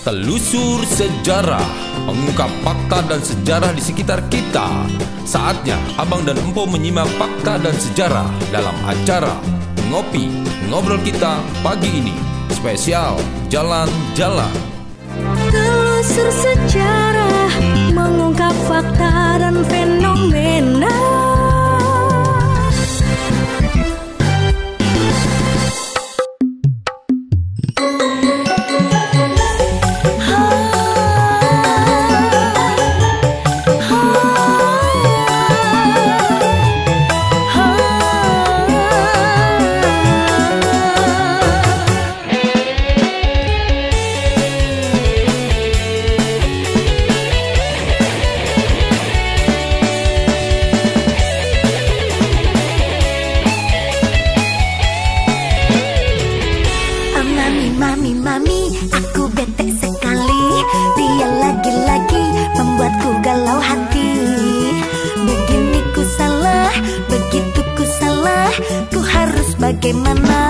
Telusur sejarah Mengungkap fakta dan sejarah di sekitar kita. Saatnya Abang dan Empo menyimak fakta dan sejarah Dalam acara Ngopi Ngobrol kita pagi ini. Spesial Jalan-Jalan Telusur sejarah Mengungkap fakta dan fenomena que mamá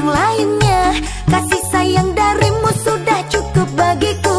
yang lainnya. Kasih sayang darimu sudah cukup bagiku.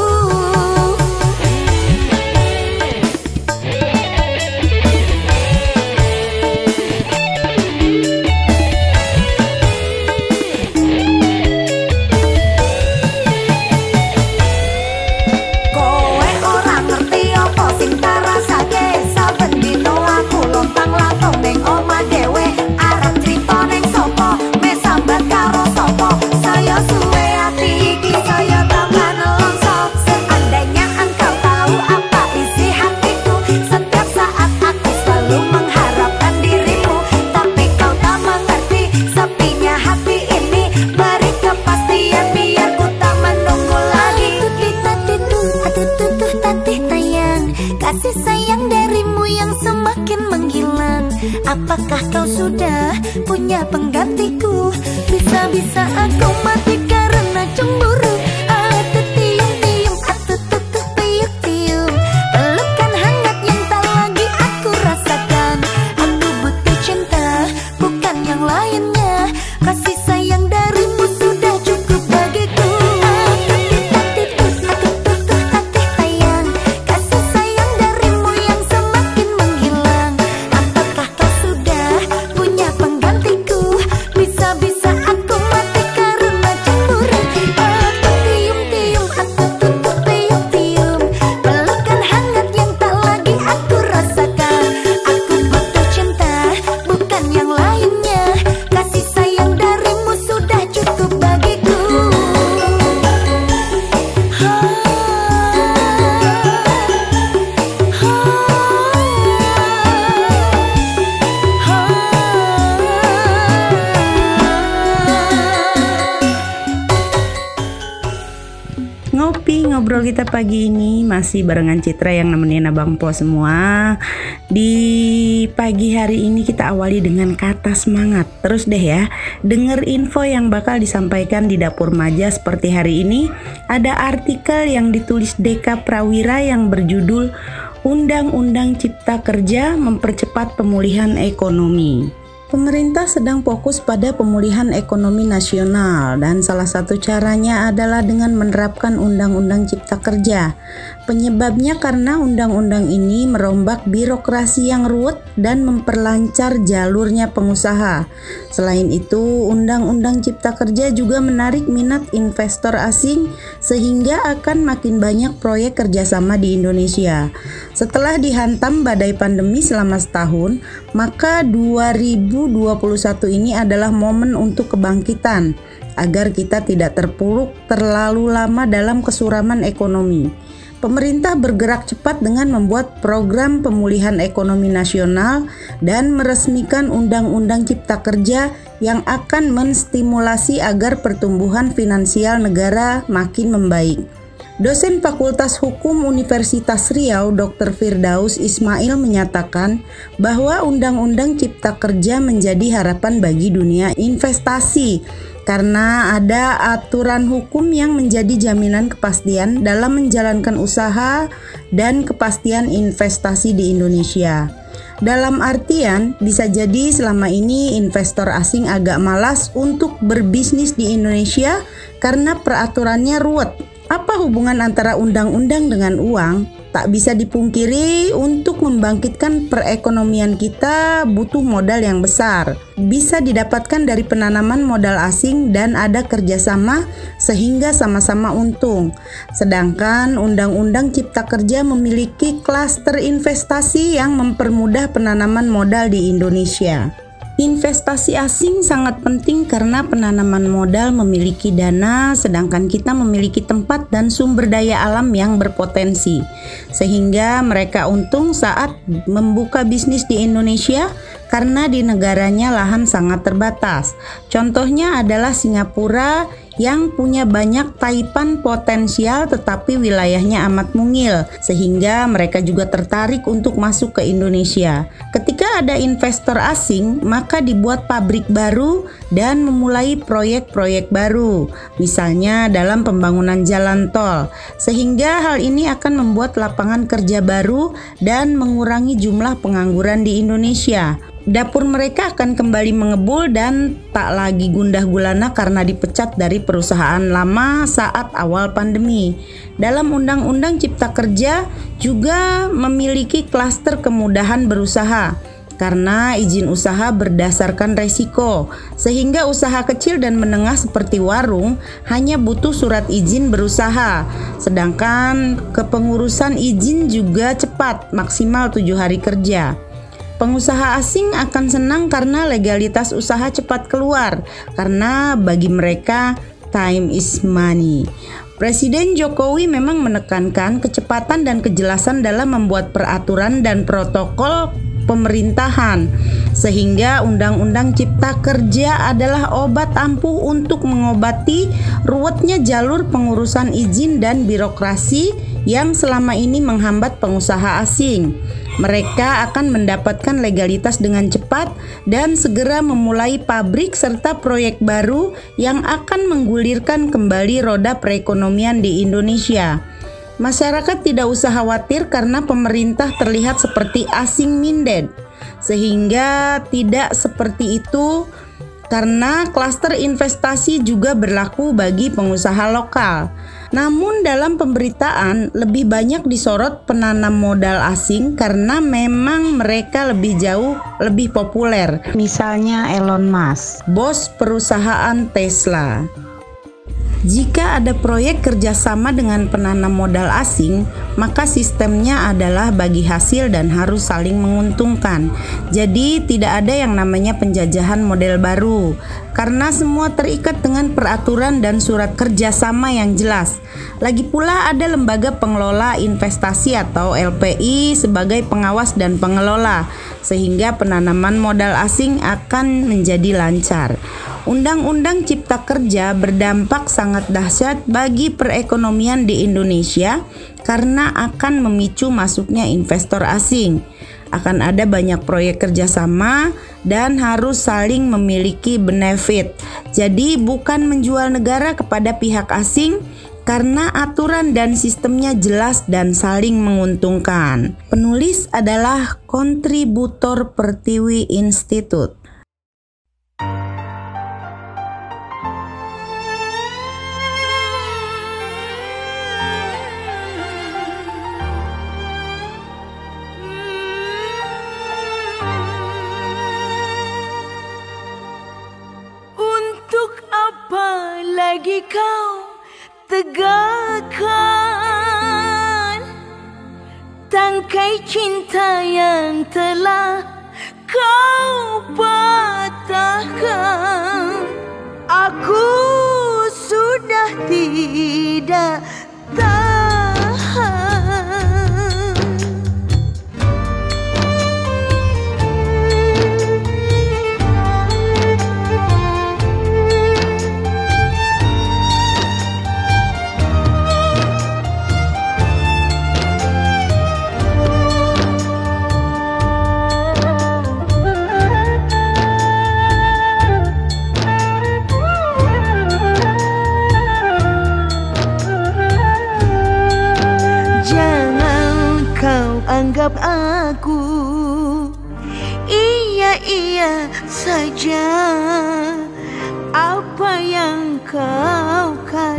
punya penggantiku. Bisa-bisa aku mati karena cemburu. Ngobrol kita pagi ini masih barengan Citra yang nemenin Abang Po semua. Di pagi hari ini kita awali dengan kata semangat. Terus deh ya, denger info yang bakal disampaikan di dapur maja seperti hari ini. Ada artikel yang ditulis Deka Prawira yang berjudul Undang-Undang Cipta Kerja Mempercepat Pemulihan Ekonomi. Pemerintah sedang fokus pada pemulihan ekonomi nasional dan salah satu caranya adalah dengan menerapkan Undang-Undang Cipta Kerja. Penyebabnya karena undang-undang ini merombak birokrasi yang ruwet dan memperlancar jalurnya pengusaha. Selain itu, Undang-Undang Cipta Kerja juga menarik minat investor asing sehingga akan makin banyak proyek kerjasama di Indonesia. Setelah dihantam badai pandemi selama setahun, maka 2000 2021 ini adalah momen untuk kebangkitan agar kita tidak terpuruk terlalu lama dalam kesuraman ekonomi. pemerintah bergerak cepat dengan membuat program pemulihan ekonomi nasional dan meresmikan Undang-Undang Cipta Kerja yang akan menstimulasi agar pertumbuhan finansial negara makin membaik. Dosen Fakultas Hukum Universitas Riau Dr. Firdaus Ismail menyatakan bahwa Undang-Undang Cipta Kerja menjadi harapan bagi dunia investasi karena ada aturan hukum yang menjadi jaminan kepastian dalam menjalankan usaha dan kepastian investasi di Indonesia. Dalam artian, bisa jadi selama ini investor asing agak malas untuk berbisnis di Indonesia karena peraturannya ruwet apa hubungan antara undang-undang dengan uang? Tak bisa dipungkiri, untuk membangkitkan perekonomian kita butuh modal yang besar. Bisa didapatkan dari penanaman modal asing dan ada kerjasama sehingga sama-sama untung. Sedangkan Undang-Undang Cipta Kerja memiliki klaster investasi yang mempermudah penanaman modal di Indonesia. Investasi asing sangat penting karena penanaman modal memiliki dana, sedangkan kita memiliki tempat dan sumber daya alam yang berpotensi, sehingga mereka untung saat membuka bisnis di Indonesia karena di negaranya lahan sangat terbatas. Contohnya adalah Singapura yang punya banyak taipan potensial tetapi wilayahnya amat mungil sehingga mereka juga tertarik untuk masuk ke Indonesia. Ketika ada investor asing, maka dibuat pabrik baru dan memulai proyek-proyek baru, misalnya dalam pembangunan jalan tol. Sehingga hal ini akan membuat lapangan kerja baru dan mengurangi jumlah pengangguran di Indonesia. Dapur mereka akan kembali mengebul dan tak lagi gundah gulana karena dipecat dari perusahaan lama saat awal pandemi. Dalam Undang-Undang Cipta Kerja juga memiliki klaster kemudahan berusaha karena izin usaha berdasarkan resiko, sehingga usaha kecil dan menengah seperti warung hanya butuh surat izin berusaha, sedangkan kepengurusan izin juga cepat, maksimal tujuh hari kerja. Pengusaha asing akan senang karena legalitas usaha cepat keluar, karena bagi mereka time is money. Presiden Jokowi memang menekankan kecepatan dan kejelasan dalam membuat peraturan dan protokol pemerintahan sehingga Undang-Undang Cipta Kerja adalah obat ampuh untuk mengobati ruwetnya jalur pengurusan izin dan birokrasi yang selama ini menghambat pengusaha asing. Mereka akan mendapatkan legalitas dengan cepat dan segera memulai pabrik serta proyek baru yang akan menggulirkan kembali roda perekonomian di Indonesia. Masyarakat tidak usah khawatir karena pemerintah terlihat seperti asing minded, sehingga tidak seperti itu karena klaster investasi juga berlaku bagi pengusaha lokal. Namun dalam pemberitaan lebih banyak disorot penanam modal asing karena memang mereka lebih jauh lebih populer. Misalnya Elon Musk, bos perusahaan Tesla. Jika ada proyek kerjasama dengan penanam modal asing, maka sistemnya adalah bagi hasil dan harus saling menguntungkan. Jadi, tidak ada yang namanya penjajahan model baru, karena semua terikat dengan peraturan dan surat kerjasama yang jelas. Lagi pula, ada lembaga pengelola investasi atau LPI sebagai pengawas dan pengelola, sehingga penanaman modal asing akan menjadi lancar. Undang-Undang Cipta Kerja berdampak sangat dahsyat bagi perekonomian di Indonesia karena akan memicu masuknya investor asing. Akan ada banyak proyek kerjasama dan harus saling memiliki benefit. Jadi, bukan menjual negara kepada pihak asing karena aturan dan sistemnya jelas dan saling menguntungkan. Penulis adalah kontributor Pertiwi Institute. lagi kau tegakkan tangkai cinta yang telah kau patahkan. Aku sudah tidak anggap aku Iya-iya saja. Apa yang kau kata